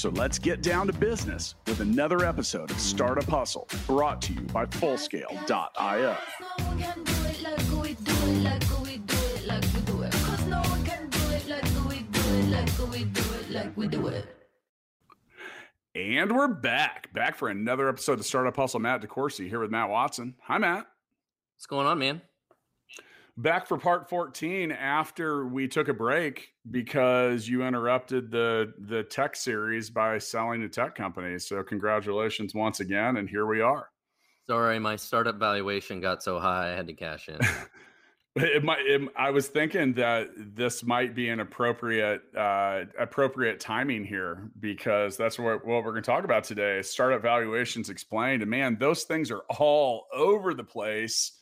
So let's get down to business with another episode of Startup Hustle brought to you by Fullscale.io. And we're back, back for another episode of Startup Hustle. Matt DeCoursey here with Matt Watson. Hi, Matt. What's going on, man? Back for part 14 after we took a break because you interrupted the the tech series by selling a tech company. So congratulations once again, and here we are. Sorry, my startup valuation got so high I had to cash in. It might. It, I was thinking that this might be an appropriate uh, appropriate timing here because that's what what we're going to talk about today. Startup valuations explained, and man, those things are all over the place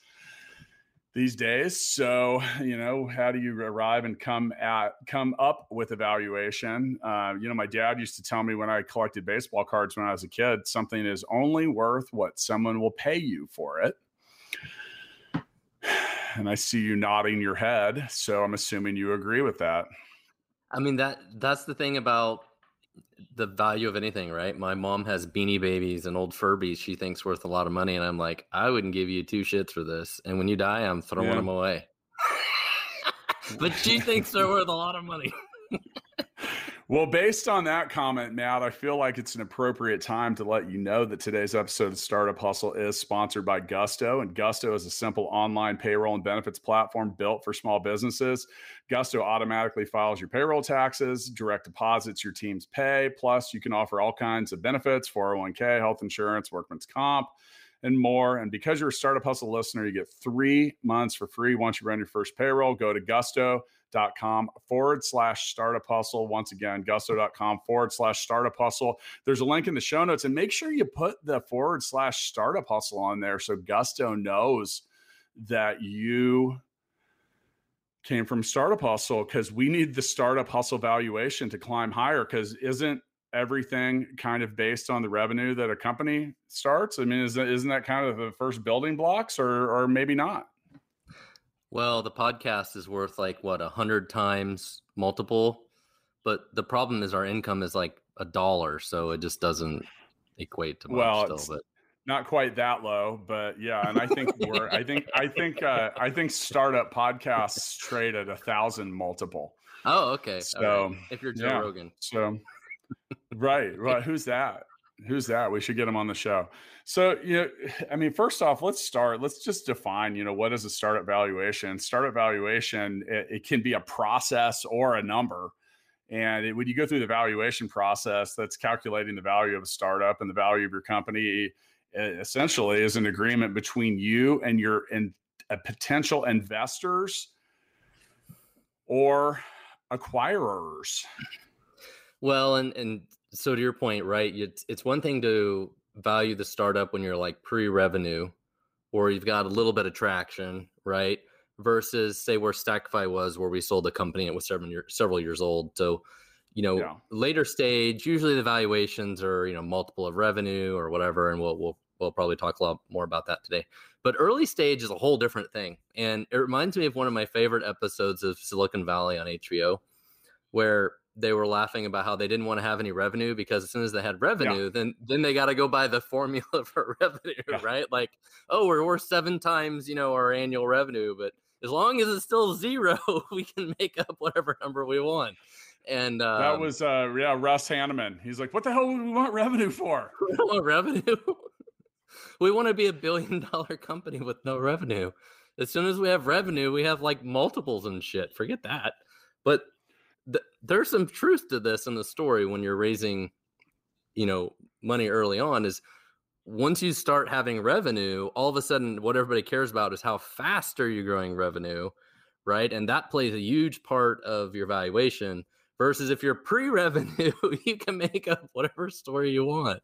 these days. So you know, how do you arrive and come at come up with evaluation? Uh, you know, my dad used to tell me when I collected baseball cards when I was a kid, something is only worth what someone will pay you for it and I see you nodding your head. So I'm assuming you agree with that. I mean that that's the thing about the value of anything, right? My mom has beanie babies and old Furbies she thinks worth a lot of money. And I'm like, I wouldn't give you two shits for this. And when you die, I'm throwing yeah. them away. but she thinks they're worth a lot of money. Well, based on that comment, Matt, I feel like it's an appropriate time to let you know that today's episode of Startup Hustle is sponsored by Gusto. And Gusto is a simple online payroll and benefits platform built for small businesses. Gusto automatically files your payroll taxes, direct deposits your team's pay. Plus, you can offer all kinds of benefits 401k, health insurance, workman's comp and more. And because you're a Startup Hustle listener, you get three months for free once you run your first payroll. Go to gusto.com forward slash startup hustle. Once again, gusto.com forward slash startup hustle. There's a link in the show notes and make sure you put the forward slash startup hustle on there so Gusto knows that you came from startup hustle because we need the startup hustle valuation to climb higher because isn't everything kind of based on the revenue that a company starts? I mean, is that, isn't that kind of the first building blocks, or or maybe not? Well, the podcast is worth like what a hundred times multiple, but the problem is our income is like a dollar, so it just doesn't equate to much well, still. But not quite that low, but yeah, and I think we're I think I think uh, I think startup podcasts trade at a thousand multiple. Oh, okay. So right. if you're Joe yeah, Rogan, so right, right. Who's that? Who's that? We should get him on the show. So, you know, I mean, first off, let's start. Let's just define, you know, what is a startup valuation? Startup valuation, it, it can be a process or a number. And it, when you go through the valuation process, that's calculating the value of a startup and the value of your company. essentially, is an agreement between you and your and potential investors or acquirers. Well, and and so to your point, right? It's it's one thing to value the startup when you're like pre-revenue, or you've got a little bit of traction, right? Versus say where Stackify was, where we sold the company, it was several years several years old. So, you know, yeah. later stage, usually the valuations are you know multiple of revenue or whatever, and we'll we'll we'll probably talk a lot more about that today. But early stage is a whole different thing, and it reminds me of one of my favorite episodes of Silicon Valley on HBO, where they were laughing about how they didn't want to have any revenue because as soon as they had revenue, yeah. then then they got to go by the formula for revenue, yeah. right? Like, oh, we're worth seven times, you know, our annual revenue, but as long as it's still zero, we can make up whatever number we want. And um, that was uh yeah, Russ Hanneman. He's like, what the hell would we want revenue for? We want revenue. we want to be a billion dollar company with no revenue. As soon as we have revenue, we have like multiples and shit. Forget that. But th- there's some truth to this in the story when you're raising, you know, money early on. Is once you start having revenue, all of a sudden, what everybody cares about is how fast are you growing revenue, right? And that plays a huge part of your valuation. Versus if you're pre-revenue, you can make up whatever story you want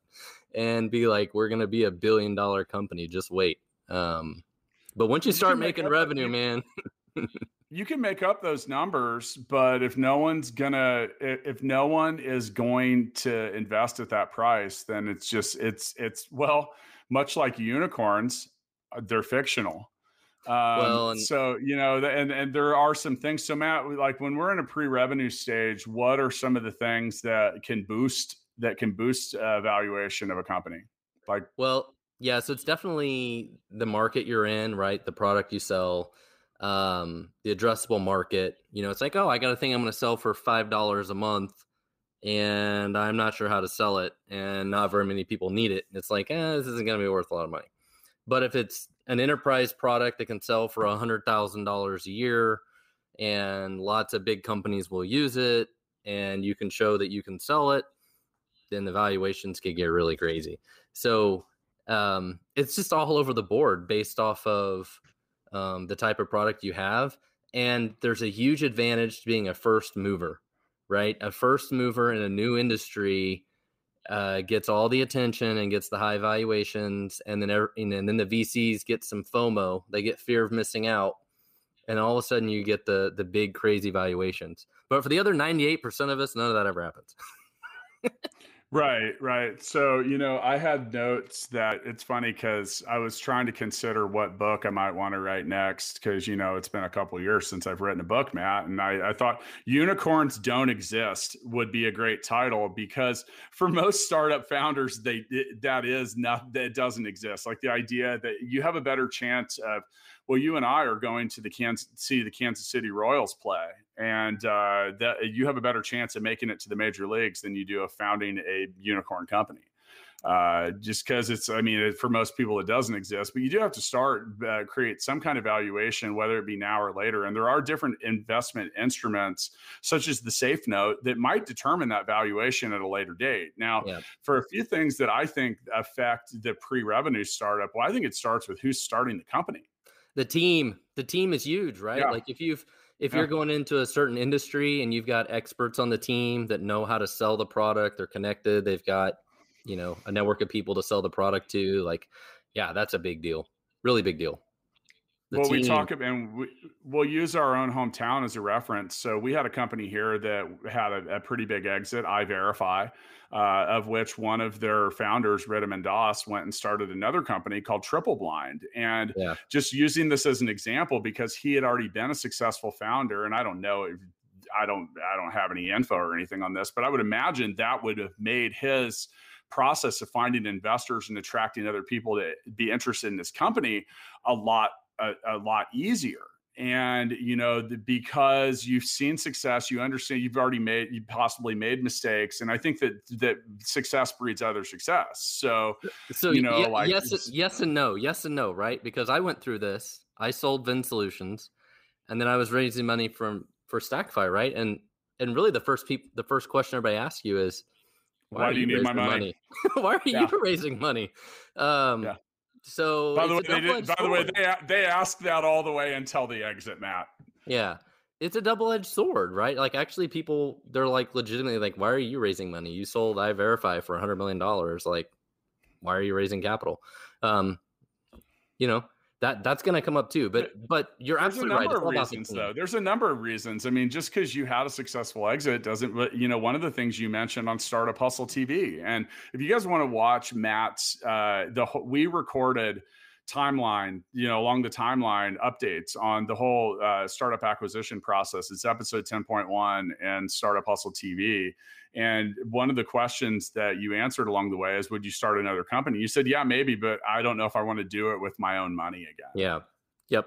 and be like, "We're going to be a billion-dollar company. Just wait." Um, But once you start making revenue, man. you can make up those numbers, but if no one's gonna, if no one is going to invest at that price, then it's just, it's, it's, well, much like unicorns, uh, they're fictional. Um, well, and- so you know, and and there are some things. So Matt, like when we're in a pre-revenue stage, what are some of the things that can boost that can boost uh, valuation of a company? Like, well, yeah, so it's definitely the market you're in, right? The product you sell, um, the addressable market. You know, it's like, oh, I got a thing I'm going to sell for five dollars a month, and I'm not sure how to sell it, and not very many people need it. It's like, eh, this isn't going to be worth a lot of money. But if it's an enterprise product that can sell for a hundred thousand dollars a year, and lots of big companies will use it, and you can show that you can sell it, then the valuations could get really crazy. So um, it's just all over the board based off of um, the type of product you have. And there's a huge advantage to being a first mover, right? A first mover in a new industry uh, gets all the attention and gets the high valuations, and then every, and then the VCs get some FOMO. They get fear of missing out, and all of a sudden you get the the big crazy valuations. But for the other ninety eight percent of us, none of that ever happens. Right, right. So, you know, I had notes that it's funny because I was trying to consider what book I might want to write next because, you know, it's been a couple years since I've written a book, Matt. And I, I thought Unicorns Don't Exist would be a great title because for most startup founders, they that is not that doesn't exist. Like the idea that you have a better chance of well, you and I are going to the Kansas see the Kansas City Royals play, and uh, that you have a better chance of making it to the major leagues than you do of founding a unicorn company. Uh, just because it's, I mean, for most people it doesn't exist, but you do have to start uh, create some kind of valuation, whether it be now or later. And there are different investment instruments, such as the Safe Note, that might determine that valuation at a later date. Now, yeah. for a few things that I think affect the pre-revenue startup, well, I think it starts with who's starting the company the team the team is huge right yeah. like if you've if yeah. you're going into a certain industry and you've got experts on the team that know how to sell the product they're connected they've got you know a network of people to sell the product to like yeah that's a big deal really big deal well, team. we talk about, and we, we'll use our own hometown as a reference. So we had a company here that had a, a pretty big exit, EyeVerify, uh, of which one of their founders, Riddhiman Das, went and started another company called TripleBlind. And yeah. just using this as an example, because he had already been a successful founder, and I don't know if I don't I don't have any info or anything on this, but I would imagine that would have made his process of finding investors and attracting other people to be interested in this company a lot a, a lot easier. And you know the, because you've seen success you understand you've already made you possibly made mistakes. And i think that that success breeds other success. So so you know y- like yes yes and no yes and no right? Because i went through this i sold VinSolutions and then i was raising money from for stackify right? And and really the first people the first question everybody asks you is why, why do you, you need my money, money? why are yeah. you raising money? Um yeah. So by the way, they did, by the way, they they asked that all the way until the exit, Matt. Yeah, it's a double edged sword, right? Like actually, people they're like legitimately like, why are you raising money? You sold EyeVerify for a hundred million dollars. Like, why are you raising capital? Um, you know, that that's going to come up too. But but you're There's absolutely right. A number Of reasons, though. There's a number of reasons. I mean, just because you had a successful exit doesn't. But You know, one of the things you mentioned on Startup Hustle TV, and if you guys want to watch Matt's, uh, the we recorded timeline, you know, along the timeline updates on the whole uh, startup acquisition process. It's episode 10.1 and Startup Hustle TV. And one of the questions that you answered along the way is, would you start another company? You said, yeah, maybe, but I don't know if I want to do it with my own money again. Yeah. Yep.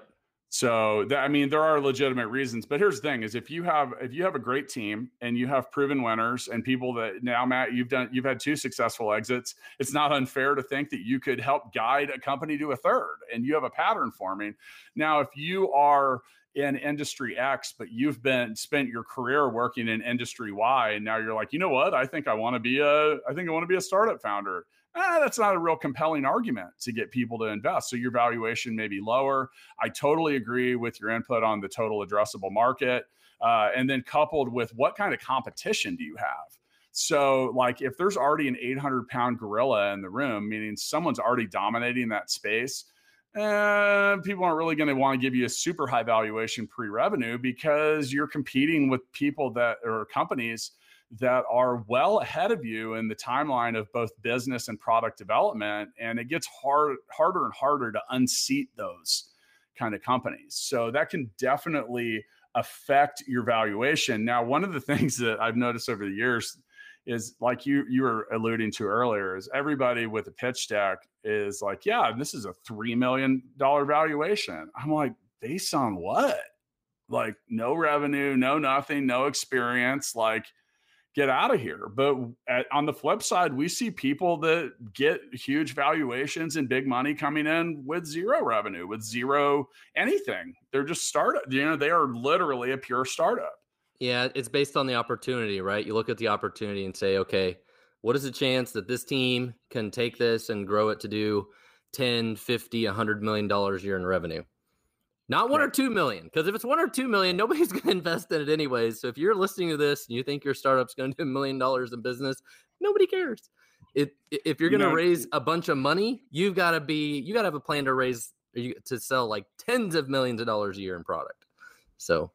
So that, I mean, there are legitimate reasons, but here's the thing: is if you have if you have a great team and you have proven winners and people that now, Matt, you've done you've had two successful exits. It's not unfair to think that you could help guide a company to a third, and you have a pattern forming. Now, if you are in industry X, but you've been spent your career working in industry Y, and now you're like, you know what? I think I want to be a I think I want to be a startup founder. Eh, that's not a real compelling argument to get people to invest. So your valuation may be lower. I totally agree with your input on the total addressable market, uh, and then coupled with what kind of competition do you have? So, like, if there's already an 800 pound gorilla in the room, meaning someone's already dominating that space, uh, people aren't really going to want to give you a super high valuation pre-revenue because you're competing with people that or companies that are well ahead of you in the timeline of both business and product development and it gets hard harder and harder to unseat those kind of companies. So that can definitely affect your valuation. Now one of the things that i've noticed over the years is like you you were alluding to earlier is everybody with a pitch deck is like yeah this is a three million dollar valuation. I'm like based on what? Like no revenue no nothing no experience like get out of here. But at, on the flip side, we see people that get huge valuations and big money coming in with zero revenue, with zero anything. They're just startup. You know, they are literally a pure startup. Yeah, it's based on the opportunity, right? You look at the opportunity and say, okay, what is the chance that this team can take this and grow it to do 10, 50, 100 million dollars a year in revenue? Not one right. or two million, because if it's one or two million, nobody's going to invest in it anyways. So if you're listening to this and you think your startup's going to do a million dollars in business, nobody cares. It, if you're going to you know, raise a bunch of money, you've got to be you got to have a plan to raise to sell like tens of millions of dollars a year in product. So,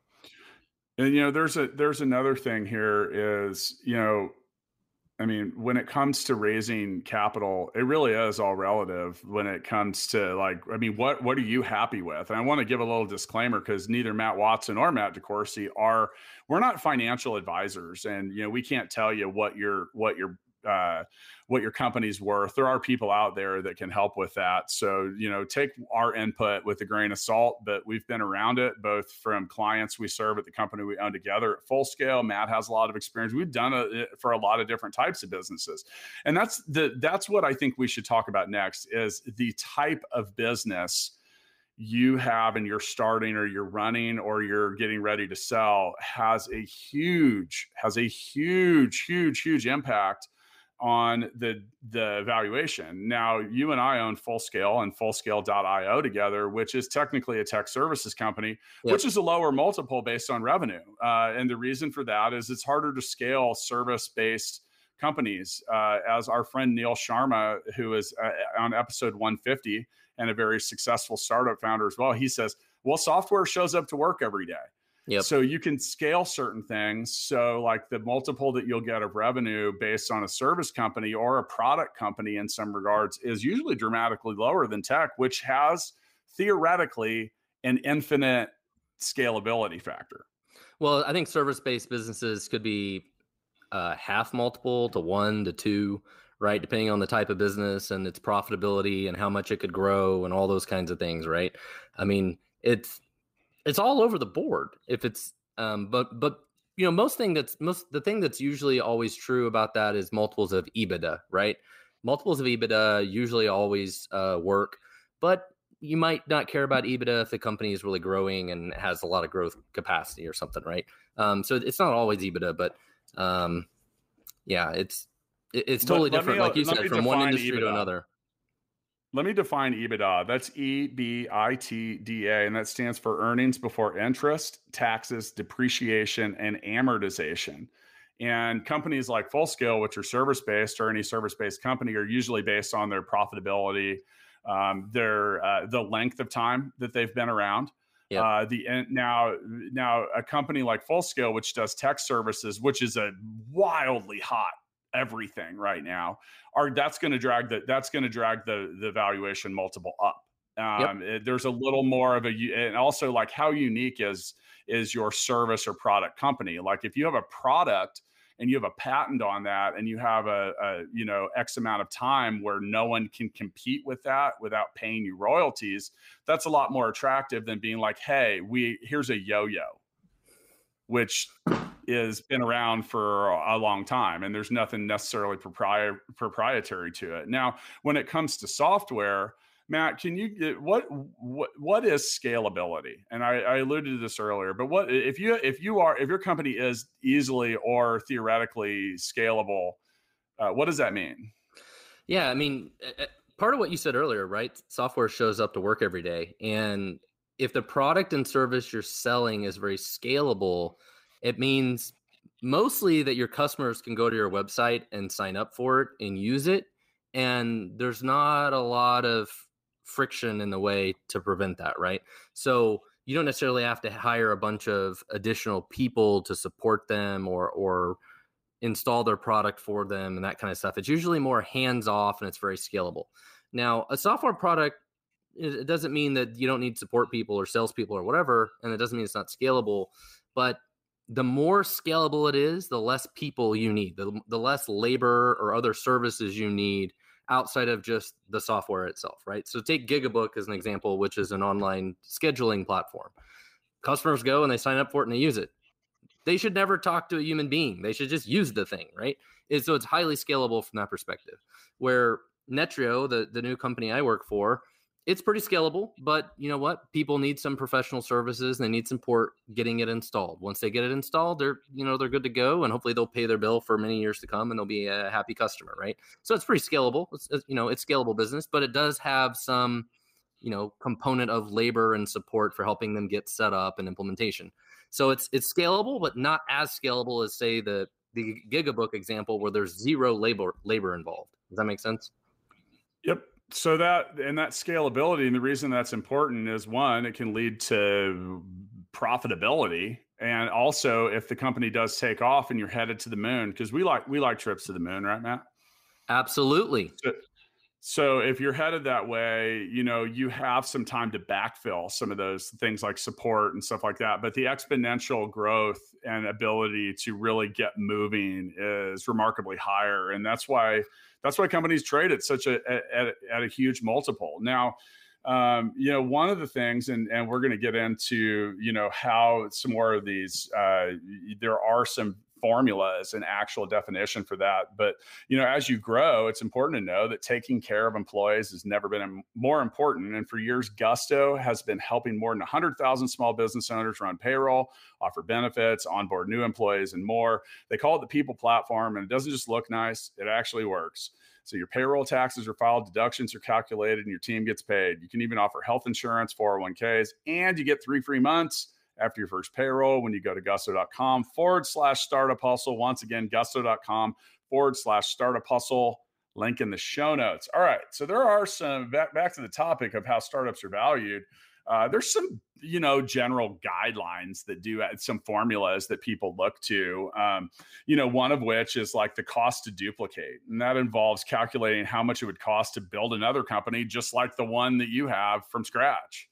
and you know, there's a there's another thing here is you know I mean, when it comes to raising capital, it really is all relative when it comes to like, I mean, what what are you happy with? And I want to give a little disclaimer because neither Matt Watson or Matt DeCoursey are we're not financial advisors. And you know, we can't tell you what your what your uh, what your company's worth. There are people out there that can help with that. So, you know, take our input with a grain of salt, but we've been around it both from clients we serve at the company we own together at full scale. Matt has a lot of experience. We've done it for a lot of different types of businesses. And that's the that's what I think we should talk about next is the type of business you have and you're starting or you're running or you're getting ready to sell has a huge has a huge huge huge impact on the the valuation. Now, you and I own Full Scale and Fullscale.io together, which is technically a tech services company, yep. which is a lower multiple based on revenue. Uh, and the reason for that is it's harder to scale service based companies. Uh, as our friend Neil Sharma, who is uh, on episode 150 and a very successful startup founder as well, he says, "Well, software shows up to work every day." Yep. So you can scale certain things. So, like the multiple that you'll get of revenue based on a service company or a product company in some regards is usually dramatically lower than tech, which has theoretically an infinite scalability factor. Well, I think service based businesses could be uh, half multiple to one to two, right? Depending on the type of business and its profitability and how much it could grow and all those kinds of things, right? I mean, it's it's all over the board if it's um but but you know most thing that's most the thing that's usually always true about that is multiples of ebitda right? Multiples of ebitda usually always uh, work but you might not care about ebitda if the company is really growing and has a lot of growth capacity or something right? Um so it's not always ebitda but um yeah it's it's totally different me, like you said from one industry EBITDA. to another let me define EBITDA. That's E B I T D A, and that stands for earnings before interest, taxes, depreciation, and amortization. And companies like Full Scale, which are service based, or any service based company, are usually based on their profitability, um, their uh, the length of time that they've been around. Yep. Uh, the now now a company like Full Scale, which does tech services, which is a wildly hot everything right now are that's going to drag the that's going to drag the the valuation multiple up. Um, yep. it, there's a little more of a and also like how unique is is your service or product company? Like if you have a product and you have a patent on that and you have a, a, you know x amount of time where no one can compete with that without paying you royalties that's a lot more attractive than being like hey we here's a yo-yo which is been around for a long time and there's nothing necessarily propri- proprietary to it. Now, when it comes to software, Matt, can you what what what is scalability? And I, I alluded to this earlier, but what if you if you are if your company is easily or theoretically scalable, uh, what does that mean? Yeah, I mean, part of what you said earlier, right? Software shows up to work every day, and if the product and service you're selling is very scalable, it means mostly that your customers can go to your website and sign up for it and use it. And there's not a lot of friction in the way to prevent that, right? So you don't necessarily have to hire a bunch of additional people to support them or or install their product for them and that kind of stuff. It's usually more hands off and it's very scalable. Now, a software product it doesn't mean that you don't need support people or salespeople or whatever, and it doesn't mean it's not scalable. But the more scalable it is, the less people you need, the, the less labor or other services you need outside of just the software itself, right? So take Gigabook as an example, which is an online scheduling platform. Customers go and they sign up for it and they use it. They should never talk to a human being. They should just use the thing, right? And so it's highly scalable from that perspective. Where Netreo, the, the new company I work for, it's pretty scalable, but you know what? People need some professional services. They need support getting it installed. Once they get it installed, they're you know they're good to go, and hopefully they'll pay their bill for many years to come, and they'll be a happy customer, right? So it's pretty scalable. It's you know it's scalable business, but it does have some you know component of labor and support for helping them get set up and implementation. So it's it's scalable, but not as scalable as say the the Gigabook example where there's zero labor labor involved. Does that make sense? Yep so that and that scalability and the reason that's important is one it can lead to profitability and also if the company does take off and you're headed to the moon because we like we like trips to the moon right matt? Absolutely. So, so if you're headed that way you know you have some time to backfill some of those things like support and stuff like that but the exponential growth and ability to really get moving is remarkably higher and that's why that's why companies trade at such a at, at a huge multiple. Now, um, you know, one of the things, and and we're going to get into, you know, how some more of these. Uh, there are some formulas and actual definition for that. But you know, as you grow, it's important to know that taking care of employees has never been more important. And for years, Gusto has been helping more than 100,000 small business owners run payroll, offer benefits, onboard new employees, and more. They call it the people platform, and it doesn't just look nice; it actually works. So your payroll taxes are filed, deductions are calculated, and your team gets paid. You can even offer health insurance, 401ks, and you get three free months after your first payroll when you go to gusto.com forward slash startup hustle. Once again, gusto.com forward slash startup hustle. Link in the show notes. All right. So there are some back, back to the topic of how startups are valued. Uh, there's some, you know, general guidelines that do some formulas that people look to. Um, you know, one of which is like the cost to duplicate, and that involves calculating how much it would cost to build another company just like the one that you have from scratch.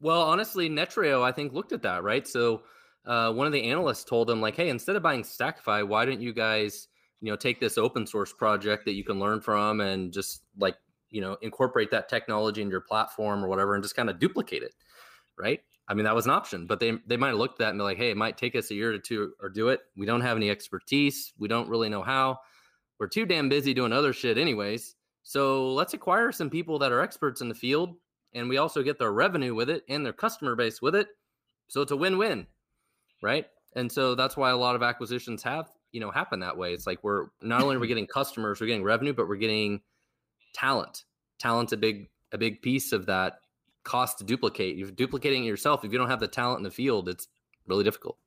Well, honestly, Netreo, I think, looked at that, right? So uh, one of the analysts told them, like, hey, instead of buying Stackify, why don't you guys, you know, take this open source project that you can learn from and just like, you know, incorporate that technology in your platform or whatever and just kind of duplicate it, right? I mean, that was an option, but they they might have looked at that and be like, hey, it might take us a year to two or do it. We don't have any expertise. We don't really know how. We're too damn busy doing other shit, anyways. So let's acquire some people that are experts in the field and we also get their revenue with it and their customer base with it. So it's a win-win, right? And so that's why a lot of acquisitions have, you know, happen that way. It's like we're not only are we getting customers, we're getting revenue, but we're getting talent. Talent's a big a big piece of that cost to duplicate. You're duplicating it yourself. If you don't have the talent in the field, it's really difficult.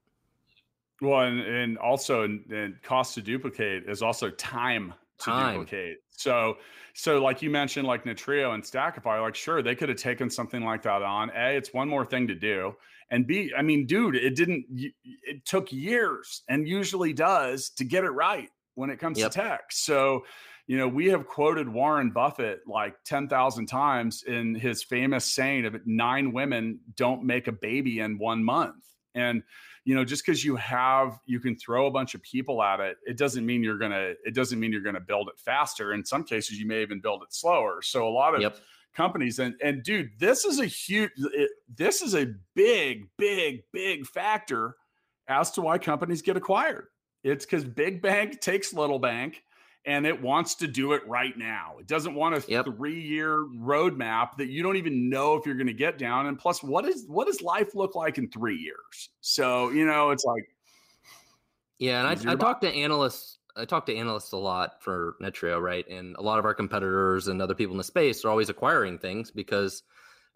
Well, and, and also and cost to duplicate is also time to Time. duplicate. So, so like you mentioned, like Netreo and Stackify, like sure they could have taken something like that on. A, it's one more thing to do, and B, I mean, dude, it didn't. It took years, and usually does, to get it right when it comes yep. to tech. So, you know, we have quoted Warren Buffett like ten thousand times in his famous saying of nine women don't make a baby in one month, and you know just because you have you can throw a bunch of people at it it doesn't mean you're gonna it doesn't mean you're gonna build it faster. In some cases you may even build it slower. So a lot of yep. companies and and dude this is a huge it, this is a big big big factor as to why companies get acquired. It's because big bank takes little bank and it wants to do it right now. It doesn't want a yep. three-year roadmap that you don't even know if you're going to get down. And plus, what is what does life look like in three years? So you know, it's like, yeah. And I, I talk to analysts. I talk to analysts a lot for Netreo, right? And a lot of our competitors and other people in the space are always acquiring things because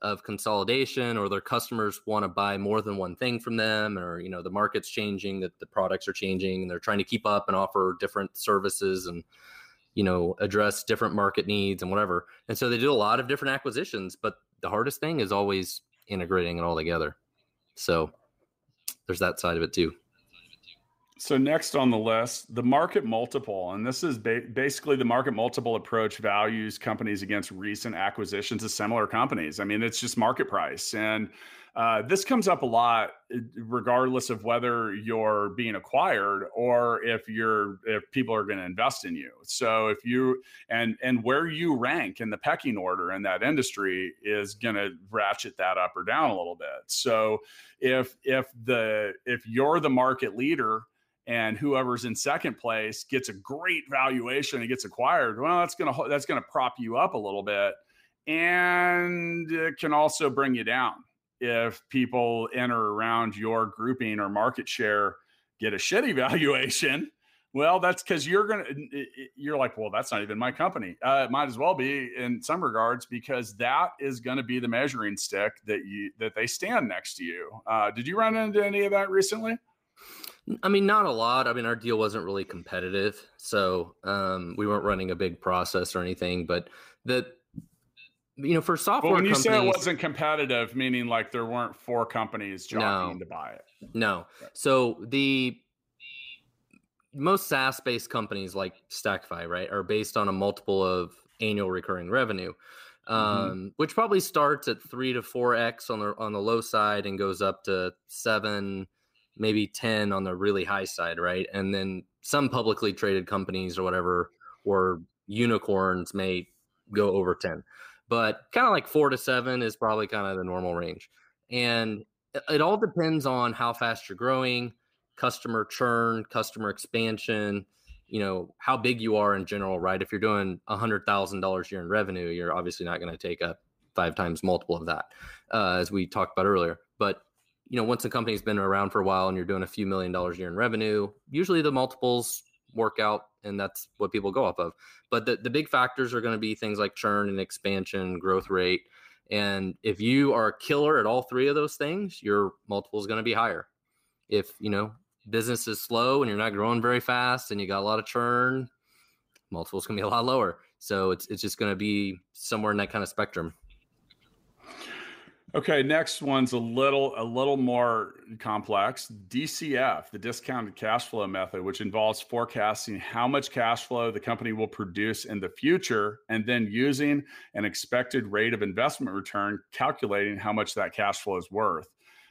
of consolidation or their customers want to buy more than one thing from them or you know the market's changing that the products are changing and they're trying to keep up and offer different services and you know, address different market needs and whatever. And so they do a lot of different acquisitions, but the hardest thing is always integrating it all together. So there's that side of it too. So next on the list, the market multiple, and this is ba- basically the market multiple approach values companies against recent acquisitions of similar companies. I mean, it's just market price, and uh, this comes up a lot, uh, regardless of whether you're being acquired or if you're if people are going to invest in you. So if you and and where you rank in the pecking order in that industry is going to ratchet that up or down a little bit. So if if the if you're the market leader and whoever's in second place gets a great valuation and gets acquired well that's going to that's going to prop you up a little bit. And it can also bring you down if people enter around your grouping or market share get a shitty valuation. Well that's because you're gonna you're like well that's not even my company. Uh, it might as well be in some regards because that is going to be the measuring stick that you that they stand next to you. Uh, did you run into any of that recently I mean, not a lot. I mean, our deal wasn't really competitive, so um, we weren't running a big process or anything. But the you know, for software, when you say it wasn't competitive, meaning like there weren't four companies jockeying no, to buy it. No. Right. So the most SaaS-based companies like Stackify, right, are based on a multiple of annual recurring revenue, mm-hmm. um, which probably starts at three to four x on the on the low side and goes up to seven maybe 10 on the really high side, right? And then some publicly traded companies or whatever, or unicorns may go over 10. But kind of like four to seven is probably kind of the normal range. And it all depends on how fast you're growing, customer churn, customer expansion, you know, how big you are in general, right? If you're doing a hundred thousand dollars a year in revenue, you're obviously not going to take a five times multiple of that, uh, as we talked about earlier. But you know, once a company's been around for a while and you're doing a few million dollars a year in revenue, usually the multiples work out and that's what people go off of. But the, the big factors are going to be things like churn and expansion, growth rate. And if you are a killer at all three of those things, your multiple is going to be higher. If, you know, business is slow and you're not growing very fast and you got a lot of churn, multiple is going to be a lot lower. So it's, it's just going to be somewhere in that kind of spectrum. Okay, next one's a little a little more complex. DCF, the discounted cash flow method, which involves forecasting how much cash flow the company will produce in the future and then using an expected rate of investment return calculating how much that cash flow is worth.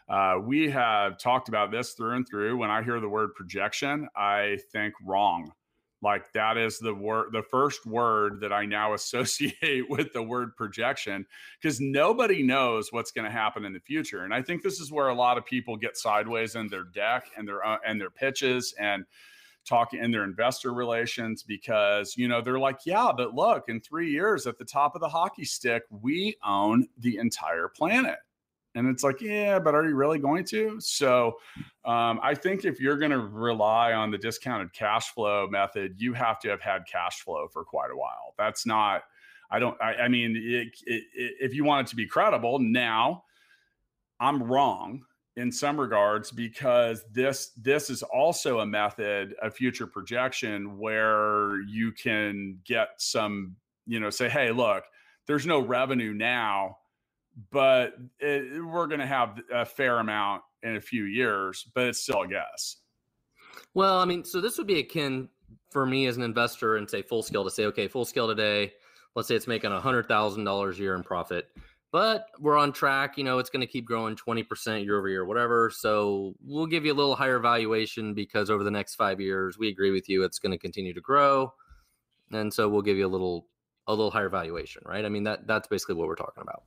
Uh, we have talked about this through and through. When I hear the word projection, I think wrong. Like that is the word, the first word that I now associate with the word projection, because nobody knows what's going to happen in the future. And I think this is where a lot of people get sideways in their deck and their uh, and their pitches and talking in their investor relations because you know they're like yeah but look in three years at the top of the hockey stick we own the entire planet and it's like, yeah, but are you really going to? So um, I think if you're going to rely on the discounted cash flow method, you have to have had cash flow for quite a while. That's not, I don't, I, I mean, it, it, it, if you want it to be credible, now I'm wrong in some regards because this this is also a method of future projection where you can get some you know say hey look there's no revenue now but it, we're going to have a fair amount in a few years, but it's still a guess. Well, I mean, so this would be akin for me as an investor and say full scale to say, okay, full scale today, let's say it's making a hundred thousand dollars a year in profit, but we're on track. You know, it's going to keep growing twenty percent year over year, whatever. So we'll give you a little higher valuation because over the next five years, we agree with you, it's going to continue to grow, and so we'll give you a little a little higher valuation, right? I mean that that's basically what we're talking about.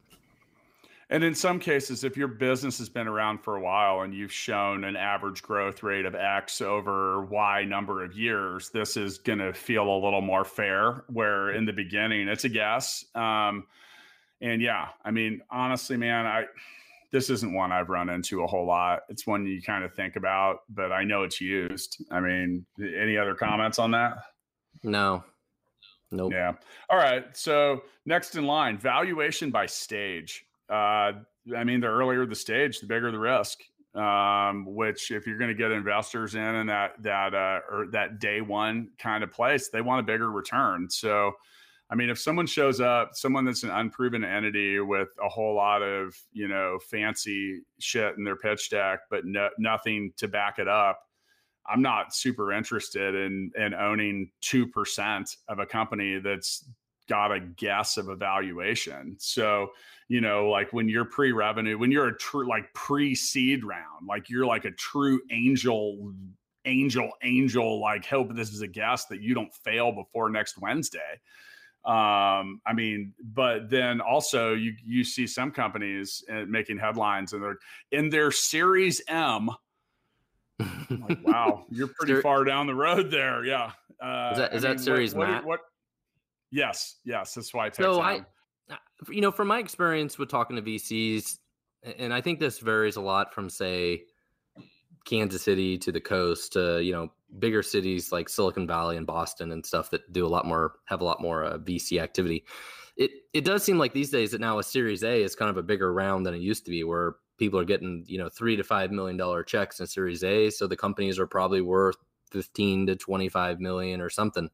And in some cases, if your business has been around for a while and you've shown an average growth rate of X over Y number of years, this is going to feel a little more fair. Where in the beginning, it's a guess. Um, and yeah, I mean, honestly, man, I this isn't one I've run into a whole lot. It's one you kind of think about, but I know it's used. I mean, any other comments on that? No. Nope. Yeah. All right. So next in line, valuation by stage uh, I mean, the earlier the stage, the bigger the risk. um, which if you're going to get investors in and that that uh, or that day one kind of place, they want a bigger return. So, I mean, if someone shows up, someone that's an unproven entity with a whole lot of you know fancy shit in their pitch deck, but no, nothing to back it up, I'm not super interested in in owning two percent of a company that's got a guess of a valuation. So, you know, like when you're pre-revenue, when you're a true like pre-seed round, like you're like a true angel, angel, angel, like hope this is a guess that you don't fail before next Wednesday. Um, I mean, but then also you you see some companies uh, making headlines and they're in their Series M. like, wow, you're pretty far down the road there. Yeah. Uh, is that, is that mean, Series what, what, what Yes, yes, that's why. I so I, uh, you know, from my experience with talking to VCs, and I think this varies a lot from say Kansas City to the coast to you know bigger cities like Silicon Valley and Boston and stuff that do a lot more have a lot more uh, VC activity. It it does seem like these days that now a Series A is kind of a bigger round than it used to be, where people are getting you know three to five million dollar checks in Series A, so the companies are probably worth fifteen to twenty five million or something,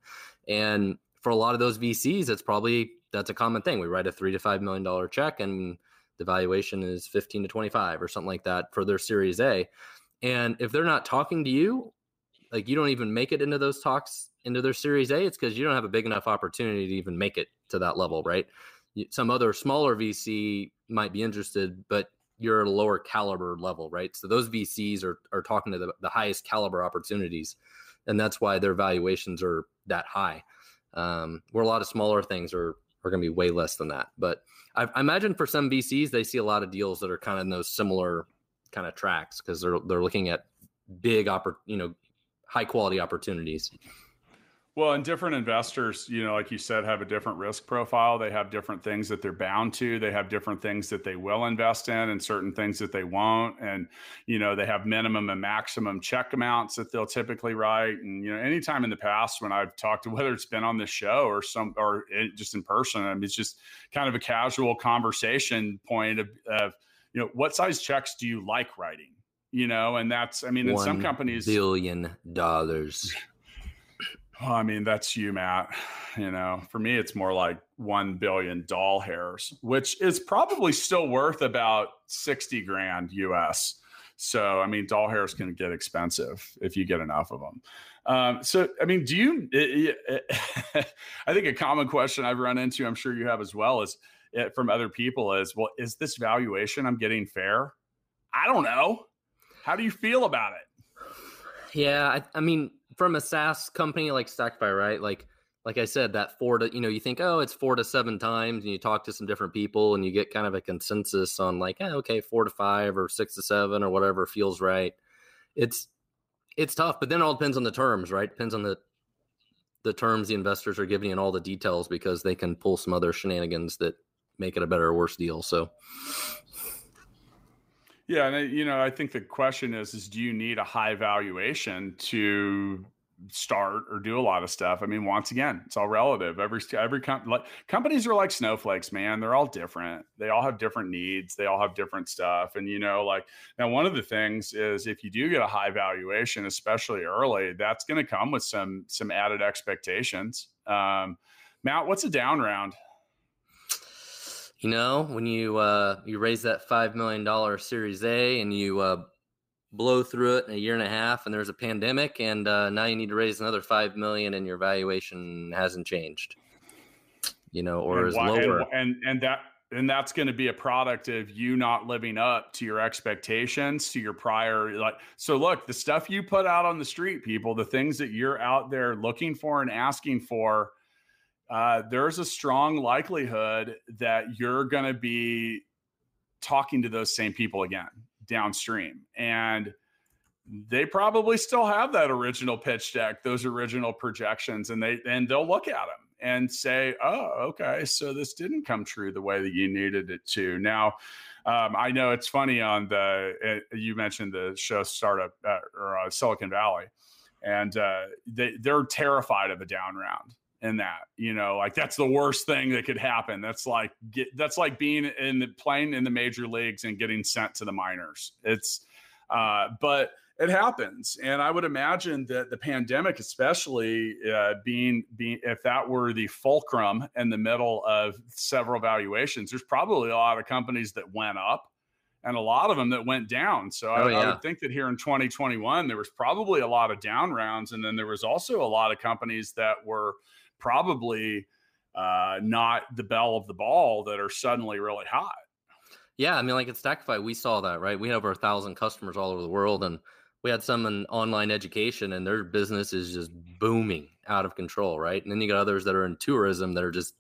and for a lot of those VCs, it's probably that's a common thing. We write a three to five million dollar check, and the valuation is fifteen to twenty five or something like that for their Series A. And if they're not talking to you, like you don't even make it into those talks into their Series A, it's because you don't have a big enough opportunity to even make it to that level, right? Some other smaller VC might be interested, but you're at a lower caliber level, right? So those VCs are are talking to the, the highest caliber opportunities, and that's why their valuations are that high um, where a lot of smaller things are are going to be way less than that. But I, I, imagine for some VCs, they see a lot of deals that are kind of in those similar kind of tracks because they're they're looking at big oppor- you know high quality opportunities. Well, and different investors, you know, like you said, have a different risk profile. They have different things that they're bound to. They have different things that they will invest in and certain things that they won't. And, you know, they have minimum and maximum check amounts that they'll typically write. And, you know, anytime in the past when I've talked to whether it's been on the show or some or it, just in person, I mean, it's just kind of a casual conversation point of, of, you know, what size checks do you like writing? You know, and that's, I mean, in some companies, billion dollars. Well, I mean, that's you, Matt. You know, for me, it's more like 1 billion doll hairs, which is probably still worth about 60 grand US. So, I mean, doll hairs can get expensive if you get enough of them. Um, so, I mean, do you? It, it, I think a common question I've run into, I'm sure you have as well, is it, eh, from other people is, well, is this valuation I'm getting fair? I don't know. How do you feel about it? Yeah, I, I mean, from a SaaS company like Stackify, right? Like like I said, that four to you know, you think, oh, it's four to seven times, and you talk to some different people and you get kind of a consensus on like, eh, okay, four to five or six to seven or whatever feels right. It's it's tough, but then it all depends on the terms, right? Depends on the the terms the investors are giving you and all the details because they can pull some other shenanigans that make it a better or worse deal. So yeah, and you know, I think the question is: is do you need a high valuation to start or do a lot of stuff? I mean, once again, it's all relative. Every every com- like, companies are like snowflakes, man. They're all different. They all have different needs. They all have different stuff. And you know, like now, one of the things is if you do get a high valuation, especially early, that's going to come with some some added expectations. Um, Matt, what's a down round? You know, when you uh, you raise that five million dollar Series A and you uh, blow through it in a year and a half, and there's a pandemic, and uh, now you need to raise another five million, and your valuation hasn't changed, you know, or and is why, lower, and, and and that and that's going to be a product of you not living up to your expectations to your prior like so look the stuff you put out on the street people the things that you're out there looking for and asking for uh, there's a strong likelihood that you're going to be talking to those same people again downstream. And they probably still have that original pitch deck, those original projections, and they and they'll look at them and say, "Oh, okay, so this didn't come true the way that you needed it to." Now, um, I know it's funny on the uh, you mentioned the show startup uh, or uh, Silicon Valley, and uh, they they're terrified of a down round in that you know like that's the worst thing that could happen that's like get that's like being in the playing in the major leagues and getting sent to the minors it's Uh, but it happens, and I would imagine that the pandemic, especially uh, being being if that were the fulcrum in the middle of several valuations, there's probably a lot of companies that went up and a lot of them that went down. So oh, I, yeah. I, would think that here in 2021, there was probably a lot of down rounds. And then there was also a lot of companies that were probably uh, not the belle of the ball that are suddenly really hot. Yeah. I mean, like at Stackify, we saw that, right? We have over a thousand customers all over the world. And we had some in online education and their business is just booming out of control, right? And then you got others that are in tourism that are just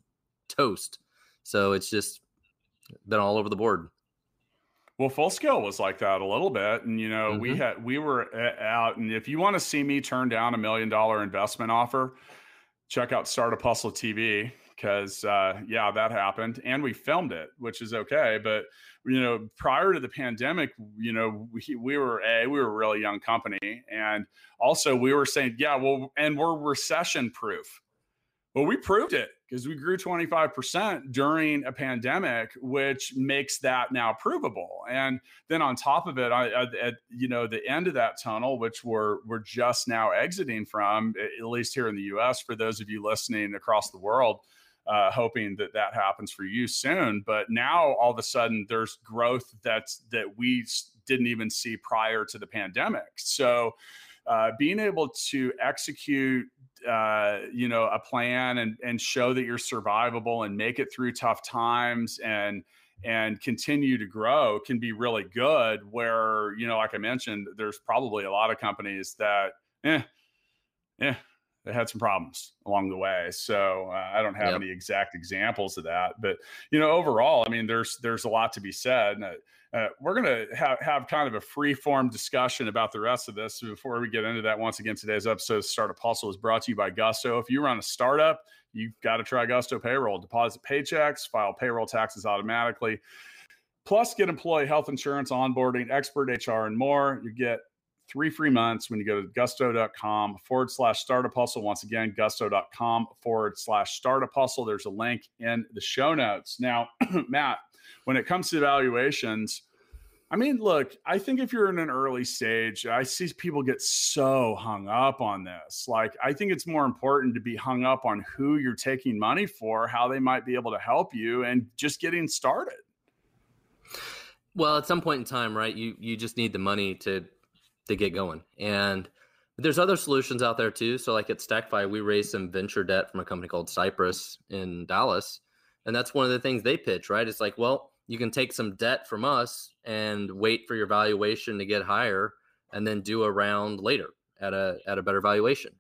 toast. So it's just been all over the board. Well, full scale was like that a little bit, and you know mm-hmm. we had we were out, and if you want to see me turn down a million dollar investment offer, check out Startup Hustle TV because uh, yeah, that happened, and we filmed it, which is okay. But you know, prior to the pandemic, you know, we, we were a we were a really young company, and also we were saying, yeah, well, and we're recession proof. We proved it because we grew 25% during a pandemic, which makes that now provable. And then on top of it, I, at you know the end of that tunnel, which we're we're just now exiting from, at least here in the U.S. For those of you listening across the world, uh, hoping that that happens for you soon. But now all of a sudden, there's growth that's that we didn't even see prior to the pandemic. So. Uh, being able to execute uh, you know a plan and and show that you're survivable and make it through tough times and and continue to grow can be really good where you know like i mentioned there's probably a lot of companies that eh, eh they had some problems along the way so uh, i don't have yep. any exact examples of that but you know overall i mean there's there's a lot to be said uh, we're going to have, have kind of a free form discussion about the rest of this. Before we get into that, once again, today's episode Startup Hustle is brought to you by Gusto. If you run a startup, you've got to try Gusto Payroll. Deposit paychecks, file payroll taxes automatically, plus get employee health insurance, onboarding, expert HR, and more. You get three free months when you go to gusto.com forward slash startup hustle. Once again, gusto.com forward slash startup hustle. There's a link in the show notes. Now, Matt, when it comes to evaluations, I mean, look, I think if you're in an early stage, I see people get so hung up on this. Like, I think it's more important to be hung up on who you're taking money for, how they might be able to help you, and just getting started. Well, at some point in time, right, you you just need the money to to get going, and there's other solutions out there too. So, like at Stackify, we raised some venture debt from a company called Cypress in Dallas, and that's one of the things they pitch, right? It's like, well, you can take some debt from us and wait for your valuation to get higher, and then do a round later at a at a better valuation,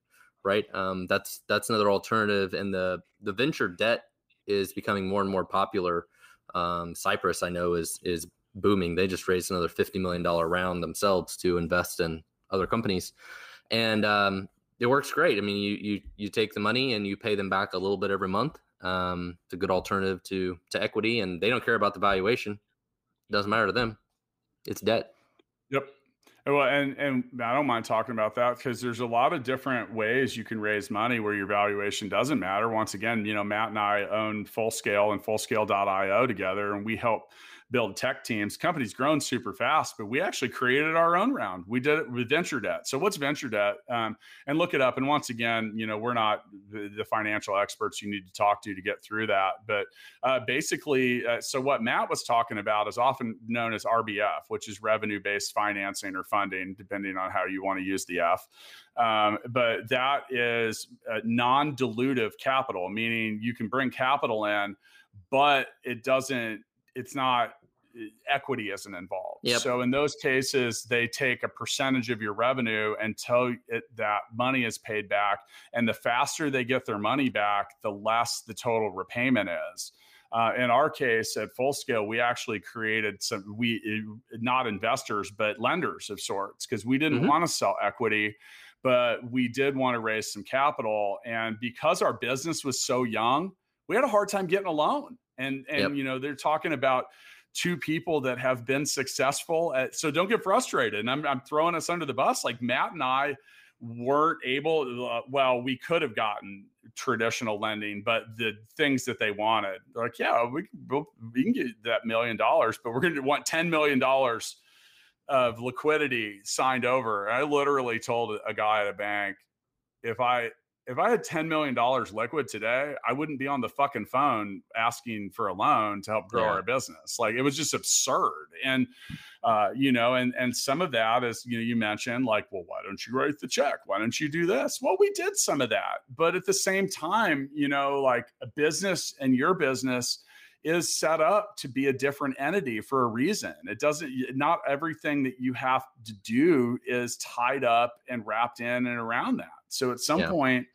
right? Um, that's that's another alternative, and the the venture debt is becoming more and more popular. Um, Cypress, I know, is is booming. They just raised another fifty million dollar round themselves to invest in other companies, and um, it works great. I mean, you you you take the money and you pay them back a little bit every month, um, it's a good alternative to to equity, and they don't care about the valuation. It doesn't matter to them. It's debt. Yep. Well, and and I don't mind talking about that because there's a lot of different ways you can raise money where your valuation doesn't matter. Once again, you know, Matt and I own Full Scale and full FullScale.io together, and we help build tech teams. Company's grown super fast, but we actually created our own round. We did it with venture debt. So what's venture debt? Um, and look it up. And once again, you know, we're not the, the, financial experts you need to talk to to get through that. But uh, basically, uh, so what Matt was talking about is often known as RBF, which is revenue based financing or funding, depending on how you want to use the F. Um, but that is non dilutive capital, meaning you can bring capital in, but it doesn't it's not equity isn't involved. Yep. So in those cases, they take a percentage of your revenue until it, that money is paid back. And the faster they get their money back, the less the total repayment is. Uh, in our case at full scale we actually created some we not investors but lenders of sorts because we didn't mm-hmm. want to sell equity but we did want to raise some capital and because our business was so young we had a hard time getting a loan and and yep. you know they're talking about two people that have been successful. At, so don't get frustrated. And I'm, I'm throwing us under the bus. Like Matt and I weren't able, uh, well, we could have gotten traditional lending, but the things that they wanted, like, yeah, we, we'll, we can get that million dollars, but we're going to want $10 million of liquidity signed over. I literally told a guy at a bank, if I if I had $10 million liquid today, I wouldn't be on the fucking phone asking for a loan to help grow yeah. our business. Like it was just absurd. And, uh, you know, and, and some of that is, you know, you mentioned like, well, why don't you write the check? Why don't you do this? Well, we did some of that. But at the same time, you know, like a business and your business, is set up to be a different entity for a reason. It doesn't, not everything that you have to do is tied up and wrapped in and around that. So at some yeah. point,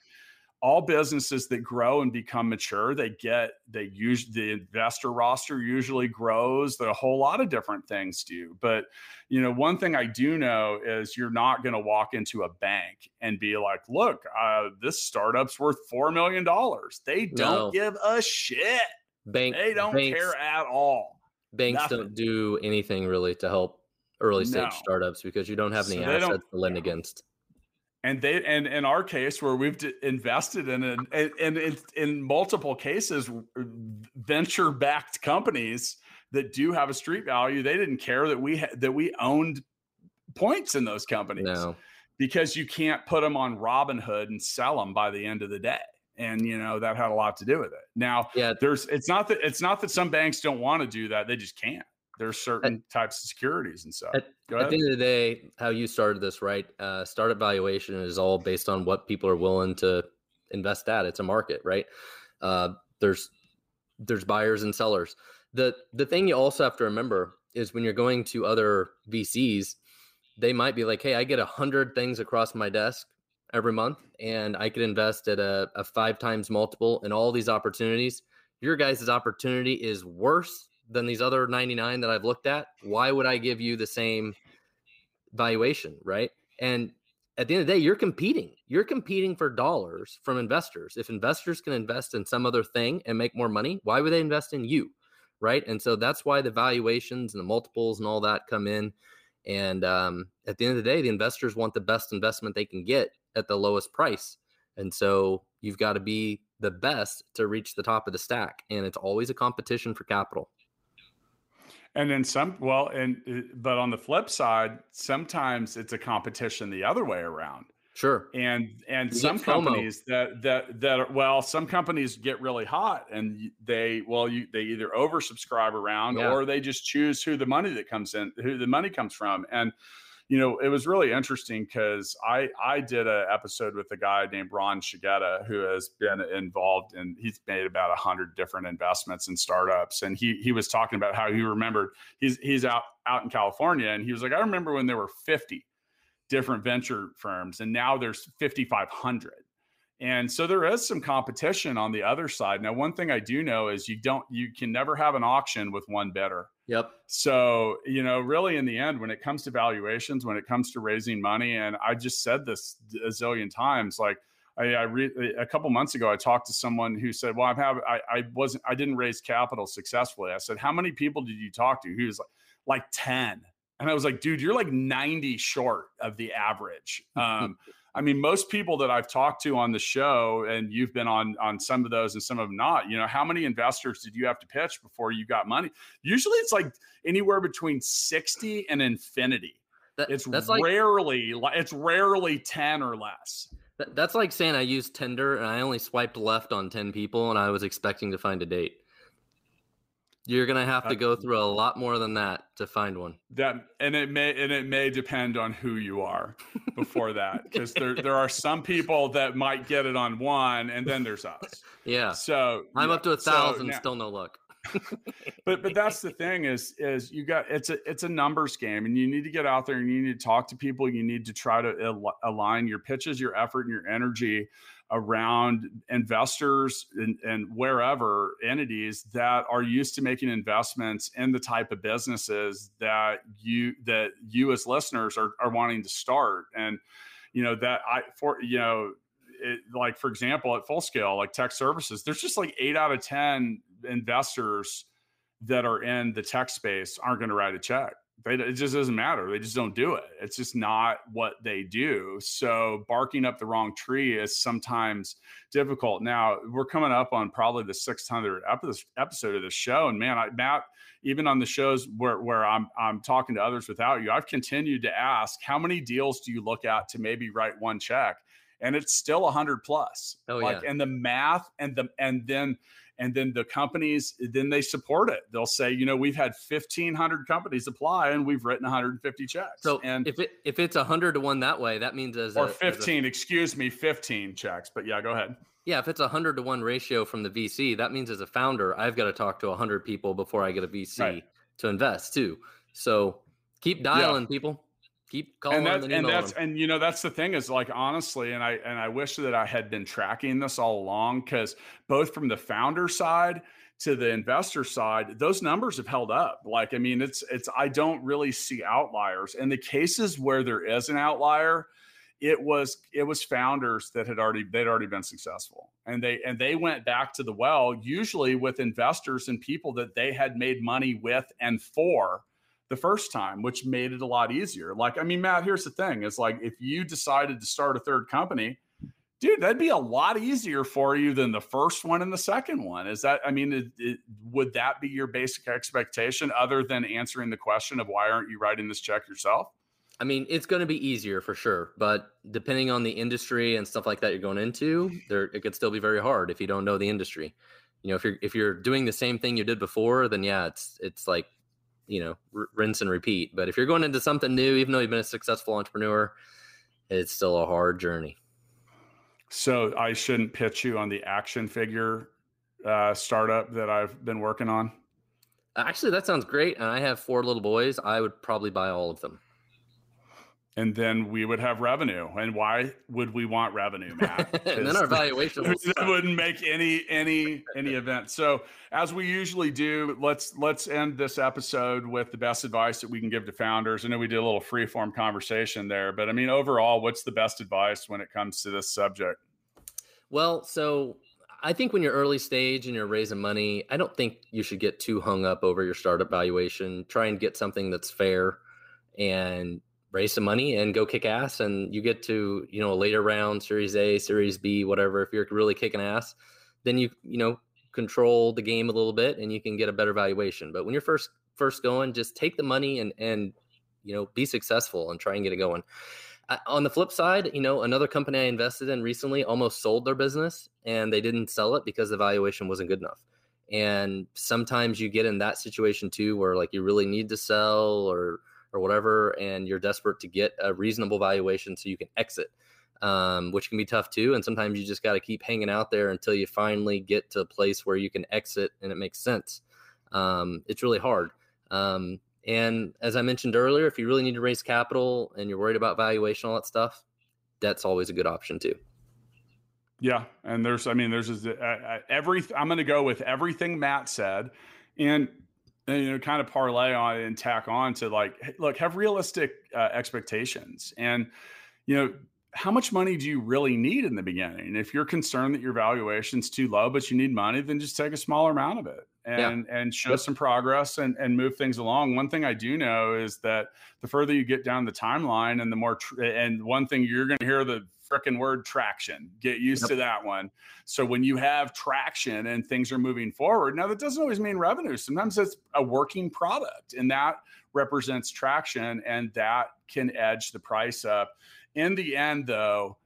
all businesses that grow and become mature, they get they use the investor roster usually grows. There a whole lot of different things do. But you know, one thing I do know is you're not going to walk into a bank and be like, "Look, uh, this startup's worth four million dollars." They don't no. give a shit. Bank, they don't banks, care at all. Banks Nothing. don't do anything really to help early stage no. startups because you don't have any so assets to lend against and they and in our case where we've invested in it and, and in, in multiple cases venture backed companies that do have a street value they didn't care that we ha- that we owned points in those companies. No. because you can't put them on robinhood and sell them by the end of the day. And you know that had a lot to do with it. Now yeah. there's it's not that it's not that some banks don't want to do that they just can't there's certain at, types of securities and stuff. At, at, the end of the day, how you started this, right? Uh, startup valuation is all based on what people are willing to invest at. It's a market, right? Uh, there's there's buyers and sellers. The the thing you also have to remember is when you're going to other VCs, they might be like, "Hey, I get a hundred things across my desk every month, and I could invest at a, a five times multiple in all these opportunities." Your guys' opportunity is worse than these other 99 that I've looked at, why would I give you the same valuation, right? And at the end of the day, you're competing. You're competing for dollars from investors. If investors can invest in some other thing and make more money, why would they invest in you? Right. And so that's why the valuations and the multiples and all that come in. And um, at the end of the day, the investors want the best investment they can get at the lowest price. And so you've got to be the best to reach the top of the stack. And it's always a competition for capital. And then some, well, and uh, but on the flip side, sometimes it's a competition the other way around. Sure. And and you some companies that that that are, well, some companies get really hot and they well you they either oversubscribe around yeah. or they just choose who the money that comes in, who the money comes from. And you know, it was really interesting because I I did an episode with a guy named Ron Shigeta who has been involved and he's made about a hundred different investments in startups, and he he was talking about how he remembered he's he's out out in California, and he was like, I remember when there were fifty different venture firms, and now there's fifty five hundred. And so there is some competition on the other side. Now, one thing I do know is you don't, you can never have an auction with one bidder. Yep. So, you know, really in the end, when it comes to valuations, when it comes to raising money, and I just said this a zillion times, like I, I re- a couple months ago, I talked to someone who said, well, I'm having, I, I wasn't, I didn't raise capital successfully. I said, how many people did you talk to? He was like, like 10. And I was like, dude, you're like 90 short of the average. Um, I mean, most people that I've talked to on the show, and you've been on on some of those and some of them not. You know, how many investors did you have to pitch before you got money? Usually, it's like anywhere between sixty and infinity. That, it's that's rarely like, it's rarely ten or less. That's like saying I used Tinder and I only swiped left on ten people, and I was expecting to find a date. You're gonna have to uh, go through a lot more than that to find one. That and it may and it may depend on who you are before that, because there there are some people that might get it on one, and then there's us. Yeah. So I'm yeah. up to a thousand, so now, still no luck. but but that's the thing is is you got it's a it's a numbers game, and you need to get out there and you need to talk to people. You need to try to al- align your pitches, your effort, and your energy around investors and, and, wherever entities that are used to making investments in the type of businesses that you that you as listeners are, are wanting to start and you know that i for you know it, like for example at full scale like tech services there's just like eight out of ten investors that are in the tech space aren't going to write a check they, it just doesn't matter. They just don't do it. It's just not what they do. So barking up the wrong tree is sometimes difficult. Now we're coming up on probably the 600th episode of the show, and man, I, Matt, even on the shows where where I'm I'm talking to others without you, I've continued to ask how many deals do you look at to maybe write one check, and it's still a hundred plus. Oh like, yeah, and the math and the and then and then the companies then they support it. They'll say you know we've had 1500 companies apply and we've written 150 checks. So and if it if it's 100 to 1 that way that means as or a, 15 a, excuse me 15 checks but yeah go ahead. Yeah if it's a 100 to 1 ratio from the vc that means as a founder i've got to talk to 100 people before i get a vc right. to invest too. So keep dialing yeah. people keep calling and that's and, and that's and you know that's the thing is like honestly and i and i wish that i had been tracking this all along because both from the founder side to the investor side those numbers have held up. Like i mean it's it's i don't really see outliers. And the cases where there is an outlier it was it was founders that had already they'd already been successful. And they and they went back to the well usually with investors and people that they had made money with and for the first time, which made it a lot easier. Like, I mean, Matt, here's the thing: is like if you decided to start a third company, dude, that'd be a lot easier for you than the first one and the second one. Is that? I mean, it, it, would that be your basic expectation, other than answering the question of why aren't you writing this check yourself? I mean, it's going to be easier for sure, but depending on the industry and stuff like that you're going into, there it could still be very hard if you don't know the industry. You know, if you're if you're doing the same thing you did before, then yeah, it's it's like you know r- rinse and repeat. But if you're going into something new, even though you've been a successful entrepreneur, it's still a hard journey. So I shouldn't pitch you on the action figure uh, startup that I've been working on. Actually, that sounds great. And I have four little boys. I would probably buy all of them and then we would have revenue. And why would we want revenue, Matt? and then our valuation wouldn't make any any any event. So as we usually do, let's let's end this episode with the best advice that we can give to founders. I know we did a little free form conversation there, but I mean overall, what's the best advice when it comes to this subject? Well, so I think when you're early stage and you're raising money, I don't think you should get too hung up over your startup valuation. Try and get something that's fair and raise some money and go kick ass and you get to you know a later round series a series b whatever if you're really kicking ass then you you know control the game a little bit and you can get a better valuation. But when you're first first going just take the money and and you know be successful and try and get it going. On the flip side you know another company i invested in recently almost sold their business and they didn't sell it because the valuation wasn't good enough. And sometimes you get in that situation too where like you really need to sell or or whatever, and you're desperate to get a reasonable valuation so you can exit, um, which can be tough too. And sometimes you just got to keep hanging out there until you finally get to a place where you can exit and it makes sense. Um, it's really hard. Um, and as I mentioned earlier, if you really need to raise capital and you're worried about valuation, all that stuff, that's always a good option too. Yeah, and there's, I mean, there's uh, uh, every. I'm going to go with everything Matt said, and and, you know kind of parlay on and tack on to like look have realistic uh, expectations and you know how much money do you really need in the beginning if you're concerned that your valuation's too low but you need money then just take a smaller amount of it and yeah. and show yep. some progress and and move things along one thing i do know is that the further you get down the timeline and the more tr- and one thing you're going to hear the freaking word traction. Get used yep. to that one. So when you have traction and things are moving forward, now that doesn't always mean revenue. Sometimes it's a working product and that represents traction and that can edge the price up. In the end, though,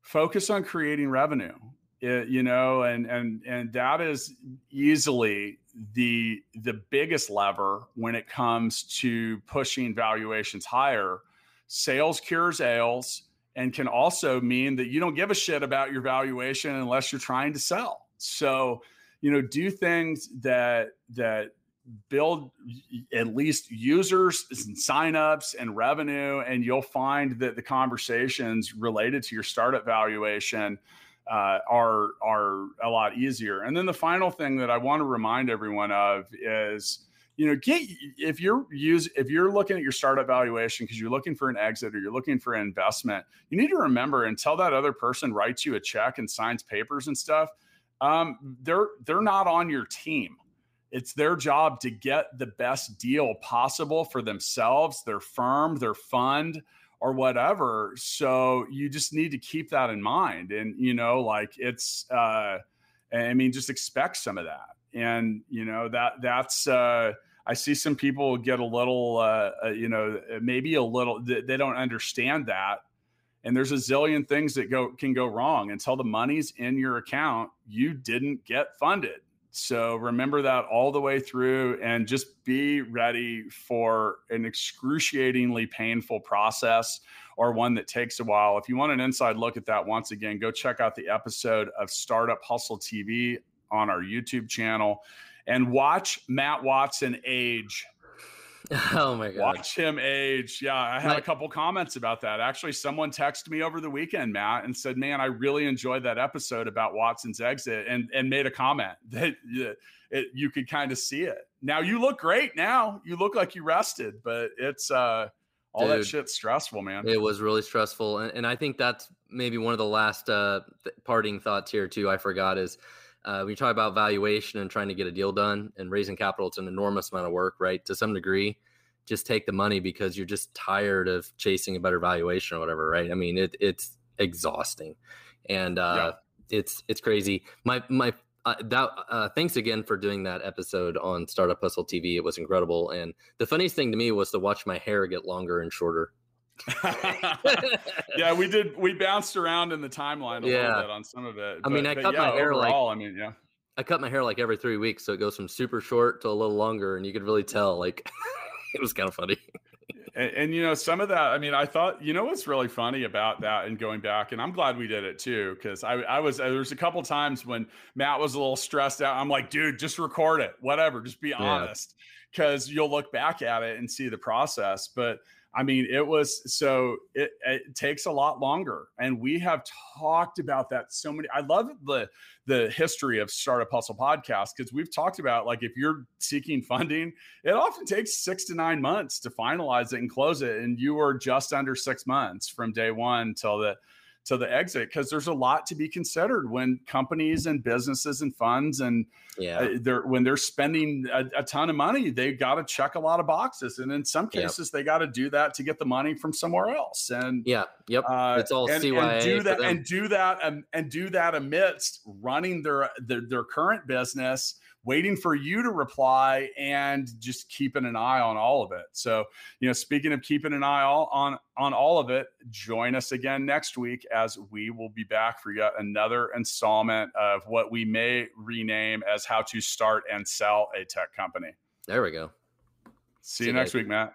focus on creating revenue. It, you know, and and and that is easily the the biggest lever when it comes to pushing valuations higher. Sales cures ails and can also mean that you don't give a shit about your valuation unless you're trying to sell. So, you know, do things that that build at least users and signups and revenue, and you'll find that the conversations related to your startup valuation uh, are are a lot easier. And then the final thing that I want to remind everyone of is you know get if you're use if you're looking at your startup valuation because you're looking for an exit or you're looking for an investment you need to remember until that other person writes you a check and signs papers and stuff um, they're they're not on your team it's their job to get the best deal possible for themselves, their firm, their fund, or whatever. So you just need to keep that in mind. And, you know, like it's, uh, I mean, just expect some of that. And, you know, that that's, uh, I see some people get a little, uh, uh you know, maybe a little, they don't understand that. And there's a zillion things that go can go wrong until the money's in your account. You didn't get funded. So remember that all the way through and just be ready for an excruciatingly painful process or one that takes a while. If you want an inside look at that, once again, go check out the episode of Startup Hustle TV on our YouTube channel and watch Matt Watson age Oh my god! Watch him age. Yeah, I had a couple comments about that. Actually, someone texted me over the weekend, Matt, and said, "Man, I really enjoyed that episode about Watson's exit," and and made a comment that it, you could kind of see it. Now you look great. Now you look like you rested, but it's uh all Dude, that shit's stressful, man. It was really stressful, and, and I think that's maybe one of the last uh, parting thoughts here too. I forgot is uh, when you talk about valuation and trying to get a deal done and raising capital, it's an enormous amount of work, right? To some degree, just take the money because you're just tired of chasing a better valuation or whatever, right? I mean, it, it's exhausting, and uh, yeah. it's it's crazy. My my uh, that uh, thanks again for doing that episode on Startup Hustle TV. It was incredible, and the funniest thing to me was to watch my hair get longer and shorter. yeah, we did. We bounced around in the timeline a yeah. little bit on some of it. I mean, I cut yeah, my hair overall, like I mean, yeah. I cut my hair like every three weeks, so it goes from super short to a little longer, and you could really tell. Like, it was kind of funny. and, and, you know, some of that. I mean, I thought you know what's really funny about that, and going back, and I'm glad we did it too, because I, I was there was a couple times when Matt was a little stressed out. I'm like, dude, just record it, whatever, just be honest, because you'll look back at it and see the process, but I mean, it was so it, it, takes a lot longer, and we have talked about that so many. I love the the history of Startup Hustle podcast because we've talked about like if you're seeking funding, it often takes six to nine months to finalize it and close it, and you were just under six months from day one till the to the exit because there's a lot to be considered when companies and businesses and funds and yeah. uh, they're when they're spending a, a ton of money they got to check a lot of boxes and in some cases yep. they got to do that to get the money from somewhere else and yeah yep. uh, it's all and, CYA and do that and do that um, and do that amidst running their, their their current business waiting for you to reply and just keeping an eye on all of it. So, you know, speaking of keeping an eye all on on all of it, join us again next week as we will be back for yet another installment of what we may rename as how to start and sell a tech company. There we go. See, See you next week, Matt.